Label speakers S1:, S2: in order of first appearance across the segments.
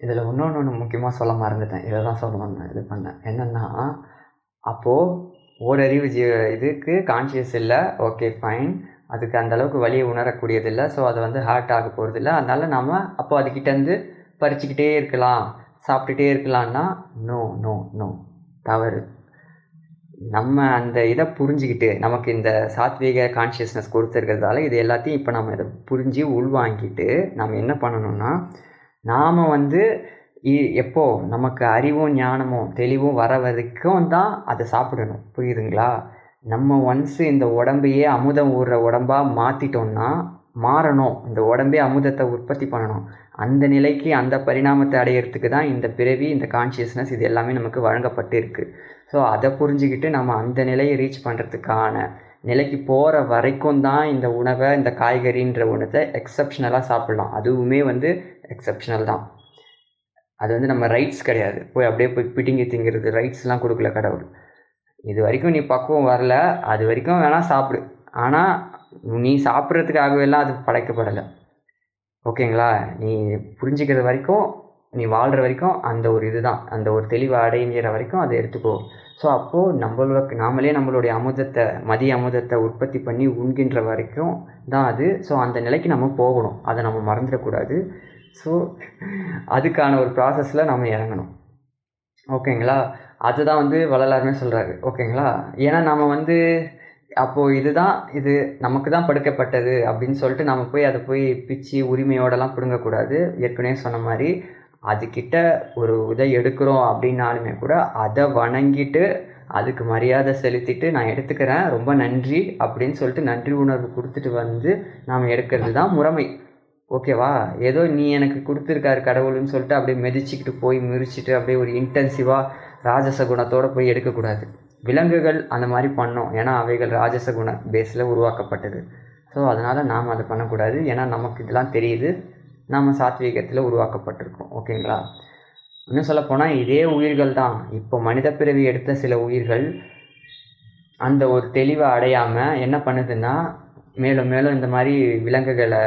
S1: இதில் இன்னொன்று ஒன்று முக்கியமாக சொல்ல மறந்துட்டேன். இதை தான் சொல்லணும்னு இது பண்ணேன். என்னென்னா அப்போது ஓரறிவு ஜீ இதுக்கு கான்ஷியஸ் இல்லை. ஓகே ஃபைன் அதுக்கு அந்த அளவுக்கு உணரக்கூடியதில்லை. ஸோ அது வந்து ஹார்ட் ஆக போகிறதில்ல அதனால் நம்ம அப்போ அதுக்கிட்டேருந்து பறிச்சுக்கிட்டே இருக்கலாம். சாப்பிட்டுட்டே இருக்கலாம்னா நோ நோ நோ தவறு. நம்ம அந்த இதை புரிஞ்சுக்கிட்டு நமக்கு இந்த சாத்வீக கான்ஷியஸ்னஸ் கொடுத்துருக்கிறதால இது எல்லாத்தையும் இப்போ நம்ம இதை புரிஞ்சு உள்வாங்கிட்டு நம்ம என்ன பண்ணணும்னா நாம் வந்து இ- எப்போ நமக்கு அறிவும் ஞானமும் தெளிவும் வர வரைக்கும் தான் அதை சாப்பிடணும். புரியுதுங்களா? நம்ம ஒன்ஸ் இந்த உடம்பையே அமுதம் ஊறுற உடம்பா மாற்றிட்டோம்னா மாறணும். இந்த உடம்பே அமுதத்தை உற்பத்தி பண்ணணும். அந்த நிலைக்கு அந்த பரிணாமத்தை அடையிறதுக்கு தான் இந்த பிறவி இந்த கான்ஷியஸ்னஸ் இது எல்லாமே நமக்கு வழங்கப்பட்டு இருக்குது ஸோ அதை புரிஞ்சுக்கிட்டு நம்ம அந்த நிலையை ரீச் பண்ணுறதுக்கான நிலைக்கு போகிற வரைக்கும் தான் இந்த உணவை இந்த காய்கறின்ற உணத்தை எக்ஸப்ஷனலாக சாப்பிட்லாம். அதுவுமே வந்து எக்ஸப்ஷனல் தான். அது வந்து நம்ம ரைட்ஸ் கிடையாது. போய் அப்படியே போய் பிடிங்கி திங்கிறது ரைட்ஸ்லாம் கொடுக்கல கடவுள். இது வரைக்கும் நீ பக்குவம் வரல அது வரைக்கும் வேணால் சாப்பிடு. ஆனால் நீ சாப்பிட்றதுக்காகவே எல்லாம் அது படைக்கப்படலை. ஓகேங்களா? நீ புரிஞ்சுக்கிற வரைக்கும் நீ வாழ்கிற வரைக்கும் அந்த ஒரு இதுதான். அந்த ஒரு தெளிவை அடைஞ்சிற வரைக்கும் அதை எடுத்துக்கோ. ஸோ அப்போது நம்மளுக்கு நாமளே நம்மளுடைய அமுதத்தை மதிய அமுதத்தை உற்பத்தி பண்ணி உண்கின்ற வரைக்கும் தான் அது. ஸோ அந்த நிலைக்கு நம்ம போகணும். அதை நம்ம மறந்துடக்கூடாது. ஸோ அதுக்கான ஒரு ப்ராசஸில் நம்ம இறங்கணும். ஓகேங்களா அதுதான் வந்து வள்ளலாருமே சொல்கிறாரு ஓகேங்களா ஏன்னா நம்ம வந்து அப்போது இதுதான் இது நமக்கு தான் படுக்கப்பட்டது அப்படின்னு சொல்லிட்டு நம்ம போய் அதை போய் பிச்சு உரிமையோடலாம் பிடுங்கக்கூடாது. ஏற்கனவே சொன்ன மாதிரி அதுக்கிட்ட ஒரு இதை எடுக்கிறோம் அப்படின்னாலுமே கூட அதை வணங்கிட்டு அதுக்கு மரியாதை செலுத்திட்டு நான் எடுத்துக்கிறேன். ரொம்ப நன்றி அப்படின்னு சொல்லிட்டு நன்றி உணர்வு கொடுத்துட்டு வந்து நாம் எடுக்கிறது தான் முறைமை. ஓகேவா? ஏதோ நீ எனக்கு கொடுத்துருக்காரு கடவுள்னு சொல்லிட்டு அப்படியே மிதிச்சுக்கிட்டு போய் மிதிச்சிட்டு அப்படியே ஒரு இன்டென்சிவாக ராஜச குணத்தோடு போய் எடுக்கக்கூடாது. விலங்குகள் அந்த மாதிரி பண்ணோம். ஏன்னா அவைகள் ராஜச குண பேஸில் உருவாக்கப்பட்டது. ஸோ அதனால் நாம் அதை பண்ணக்கூடாது. ஏன்னா நமக்கு இதெல்லாம் தெரியுது. நாம் சாத்வீகத்தில் உருவாக்கப்பட்டிருக்கோம். ஓகேங்களா? இன்னும் சொல்லப்போனால் இதே உயிர்கள் தான். இப்போ மனித பிறவி எடுத்த சில உயிர்கள் அந்த ஒரு தெளிவை அடையாமல் என்ன பண்ணுதுன்னா மேலும் மேலும் இந்த மாதிரி விலங்குகளை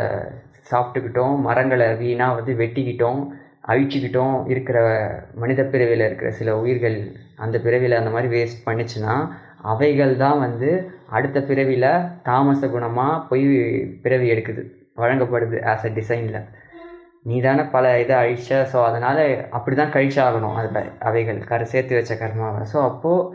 S1: சாப்பிட்டுக்கிட்டோம் மரங்களை வீணாக வந்து வெட்டிக்கிட்டோம் அழிச்சிக்கிட்டோம் இருக்கிற மனித பிறவியில் இருக்கிற சில உயிர்கள் அந்த பிறவியில் அந்த மாதிரி வேஸ்ட் பண்ணுச்சுன்னா அவைகள் தான் வந்து அடுத்த பிறவியில் தாமச குணமாக போய் பிறவி எடுக்குது வழங்கப்படுது ஆஸ் அ டிசைனில் நீ தானே பல இதை அழிச்ச ஸோ அதனால் அப்படி தான் கழிச்சாகணும் அதில் அவைகள் கரு சேர்த்து வச்ச கர்மாவை. ஸோ அப்போது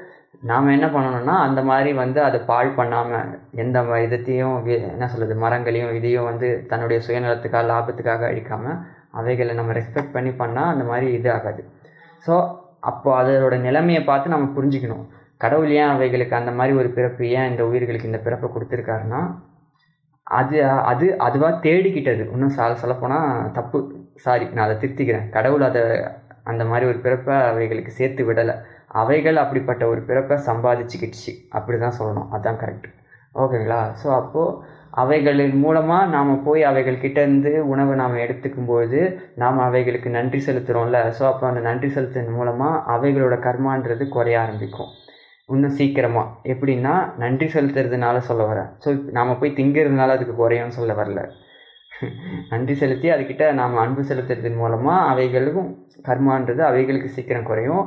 S1: நாம் என்ன பண்ணணும்னா அந்த மாதிரி வந்து அதை பாழ் பண்ணாமல் எந்த இதத்தையும் என்ன சொல்கிறது மரங்களையும் இதையும் வந்து தன்னுடைய சுயநலத்துக்காக லாபத்துக்காக அழிக்காமல் அவைகளை நம்ம ரெஸ்பெக்ட் பண்ணி பண்ணால் அந்த மாதிரி இது ஆகாது. ஸோ அப்போ அதோட நிலைமையை பார்த்து நம்ம புரிஞ்சுக்கணும். கடவுள் ஏன் அவைகளுக்கு அந்த மாதிரி ஒரு பிறப்பு ஏன் இந்த உயிர்களுக்கு இந்த பிறப்பை கொடுத்துருக்காருன்னா அது அது அதுவாக தேடிக்கிட்டது. இன்னும் சால சொல்லப்போனால் தப்பு. சாரி நான் அதை திருத்திக்கிறேன். கடவுள் அதை அந்த மாதிரி ஒரு பிறப்பை அவைகளுக்கு சேர்த்து விடலை. அவைகள் அப்படிப்பட்ட ஒரு பிறப்பை சம்பாதிச்சுக்கிடுச்சு அப்படி தான் சொல்லணும். அதுதான் கரெக்ட் ஓகேங்களா? ஸோ அப்போது அவைகளின் மூலமாக நாம் போய் அவைகள்கிட்டேருந்து உணவை நாம் எடுத்துக்கும்போது நாம் அவைகளுக்கு நன்றி செலுத்துகிறோம்ல ஸோ அப்போ அந்த நன்றி செலுத்தின் மூலமாக அவைகளோட கர்மான்றது குறைய ஆரம்பிக்கும். இன்னும் சீக்கிரமாக எப்படின்னா நன்றி செலுத்துறதுனால சொல்ல வரேன். ஸோ நாம் போய் திங்கிறதுனால அதுக்கு குறையும்னு சொல்ல வரல. நன்றி செலுத்தி அதுக்கிட்ட நாம் அன்பு செலுத்துறதன் மூலமாக அவைகளுக்கும் கர்மான்றது அவைகளுக்கு சீக்கிரம் குறையும்.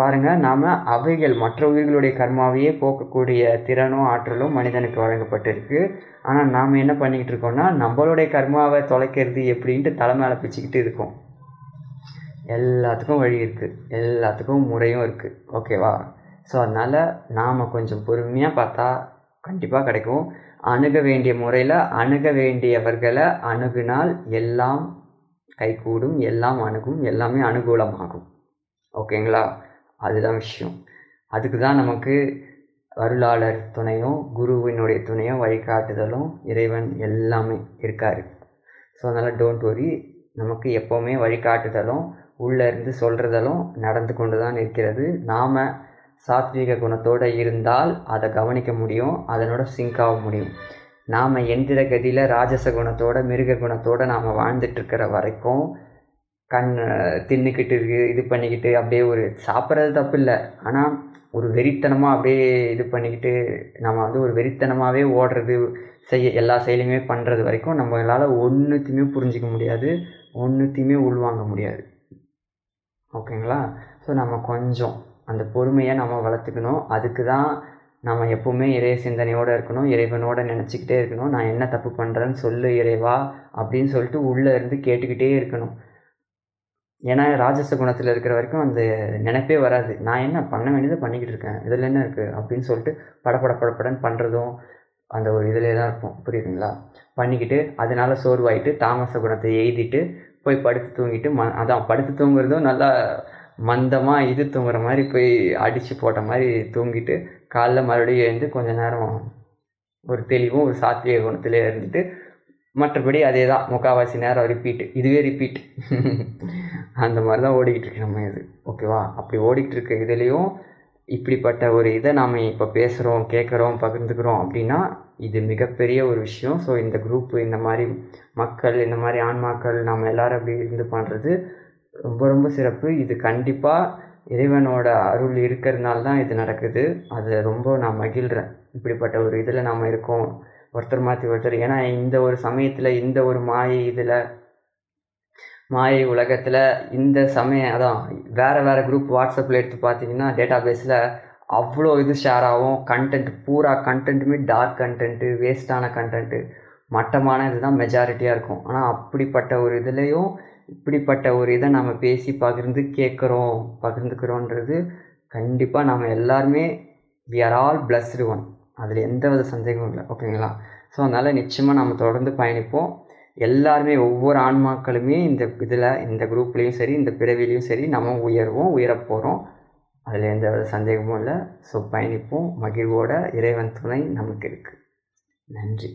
S1: பாருங்கள் நாம் அவைகள் மற்ற உயிர்களுடைய கர்மாவையே போக்கக்கூடிய திறனும் ஆற்றலும் மனிதனுக்கு வழங்கப்பட்டிருக்கு. ஆனால் நாம் என்ன பண்ணிக்கிட்டு இருக்கோம்னா நம்மளுடைய கர்மாவை தொலைக்கிறது எப்படின்ட்டு தலை மேலே பிச்சுக்கிட்டு இருக்கோம். எல்லாத்துக்கும் வழி இருக்குது எல்லாத்துக்கும் முறையும் இருக்குது ஓகேவா ஸோ அதனால் நாம் கொஞ்சம் பொறுமையாக பார்த்தா கண்டிப்பாக கிடைக்கும். அணுக வேண்டிய முறையில் அணுக வேண்டியவர்களை அணுகினால் எல்லாம் கைகூடும் எல்லாம் அணுகும் எல்லாமே அனுகூலமாகும். ஓகேங்களா அதுதான் விஷயம். அதுக்கு தான் நமக்கு அருளாளர் துணையும் குருவினுடைய துணையும் வழிகாட்டுதலும் இறைவன் எல்லாமே இருக்கார். ஸோ அதனால் டோன்ட் வரி நமக்கு எப்போவுமே வழிகாட்டுதலும் உள்ளே இருந்து சொல்கிறதலும் நடந்து கொண்டு தான் இருக்கிறது. நாம் சாத்வீக குணத்தோடு இருந்தால் அதை கவனிக்க முடியும் அதனோட சிங்க் ஆக முடியும். நாம் எந்திர கதியில் ராஜச குணத்தோட மிருக குணத்தோடு நாம் வாழ்ந்துட்டுருக்கிற வரைக்கும் கண் தின்னுக்கிட்டு இருக்கு இது பண்ணிக்கிட்டு அப்படியே ஒரு சாப்பிட்றது தப்பு இல்லை. ஆனால் ஒரு வெறித்தனமாக அப்படியே இது பண்ணிக்கிட்டு நம்ம வந்து ஒரு வெறித்தனமாகவே ஓடுறது செய்ய எல்லா செயலையுமே பண்ணுறது வரைக்கும் நம்மளால் ஒன்றுத்தையுமே புரிஞ்சிக்க முடியாது ஒன்றுத்தையுமே உள்வாங்க முடியாது. ஓகேங்களா? ஸோ நம்ம கொஞ்சம் அந்த பொறுமையை நம்ம வளர்த்துக்கணும். அதுக்கு தான் நம்ம எப்போவுமே இறை சிந்தனையோடு இருக்கணும் இறைவனோட நினச்சிக்கிட்டே இருக்கணும். நான் என்ன தப்பு பண்ணுறேன்னு சொல்லு இறைவா அப்படின்னு சொல்லிட்டு உள்ளே இருந்து கேட்டுக்கிட்டே இருக்கணும். ஏன்னா ராஜச குணத்தில் இருக்கிற வரைக்கும் அந்த நினைப்பே வராது. நான் என்ன பண்ண வேண்டியதை பண்ணிக்கிட்டு இருக்கேன். இதில் என்ன இருக்குது அப்படின்னு சொல்லிட்டு படப்பட படப்படன்னு பண்ணுறதும் அந்த ஒரு இதிலே தான் இருப்போம் புரியுதுங்களா? பண்ணிக்கிட்டு அதனால சோர்வாயிட்டு தாமச குணத்தை எழுதிட்டு போய் படுத்து தூங்கிட்டு ம அதான் படுத்து தூங்குறதும் நல்லா மந்தமாக இது தூங்குற மாதிரி போய் அடித்து போட்ட மாதிரி தூங்கிட்டு காலைல மறுபடியும் எழுந்து கொஞ்ச நேரம் ஒரு தெளிவும் ஒரு சாத்திய குணத்திலே இருந்துட்டு மற்றபடி அதே தான் முக்கால்வாசி நேரம் ரிப்பீட்டு இதுவே ரிப்பீட் அந்த மாதிரி தான் ஓடிக்கிட்டு இருக்கு நம்ம இது. ஓகேவா அப்படி ஓடிக்கிட்டு இருக்க இதுலேயும் இப்படிப்பட்ட ஒரு இதை நாம் இப்போ பேசுகிறோம் கேட்குறோம் பகிர்ந்துக்கிறோம் அப்படின்னா இது மிகப்பெரிய ஒரு விஷயம். ஸோ இந்த குரூப்பு இந்த மாதிரி மக்கள் இந்த மாதிரி ஆன்மாக்கள் நம்ம எல்லோரும் அப்படி இருந்து பண்ணுறது ரொம்ப ரொம்ப சிறப்பு. இது கண்டிப்பாக இறைவனோட அருள் இருக்கிறதுனால தான் இது நடக்குது. அது ரொம்ப நான் மகிழ்கிறேன் இப்படிப்பட்ட ஒரு இதில் நாம் இருக்கோம். ஒருத்தர் மாற்றி ஒருத்தர். ஏன்னா இந்த ஒரு சமயத்தில் இந்த ஒரு மாயை இதில் மாயை உலகத்தில் இந்த சமயம் அதான் வேறு வேறு குரூப் வாட்ஸ்அப்பில் எடுத்து பார்த்தீங்கன்னா டேட்டா பேஸில் அவ்வளோ இது ஷேர் ஆகும். கண்டென்ட் பூரா கண்டென்ட்டுமே டார்க் கண்டென்ட்டு வேஸ்ட்டான கண்டென்ட்டு மட்டமான இதுதான் மெஜாரிட்டியாக இருக்கும். ஆனால் அப்படிப்பட்ட ஒரு இதுலேயும் இப்படிப்பட்ட ஒரு இதை நம்ம பேசி பகிர்ந்து கேட்குறோம். பகிர்ந்துக்கிறோன்றது கண்டிப்பாக நம்ம எல்லாருமே we are all blessed one அதில் எந்த வித சந்தேகமும் இல்லை. ஓகேங்களா ஸோ அதனால் நிச்சயமாக நம்ம தொடர்ந்து பயணிப்போம். எல்லாருமே ஒவ்வொரு ஆன்மாக்களுமே இந்த இதில் இந்த குரூப்லேயும் சரி இந்த பிறவிலையும் சரி நம்ம உயர்வோம் உயரப் போகிறோம் அதில் எந்த வித சந்தேகமும் இல்லை. ஸோ பயணிப்போம். மகிழ்வோட இறைவன் துணை நமக்கு இருக்குது நன்றி.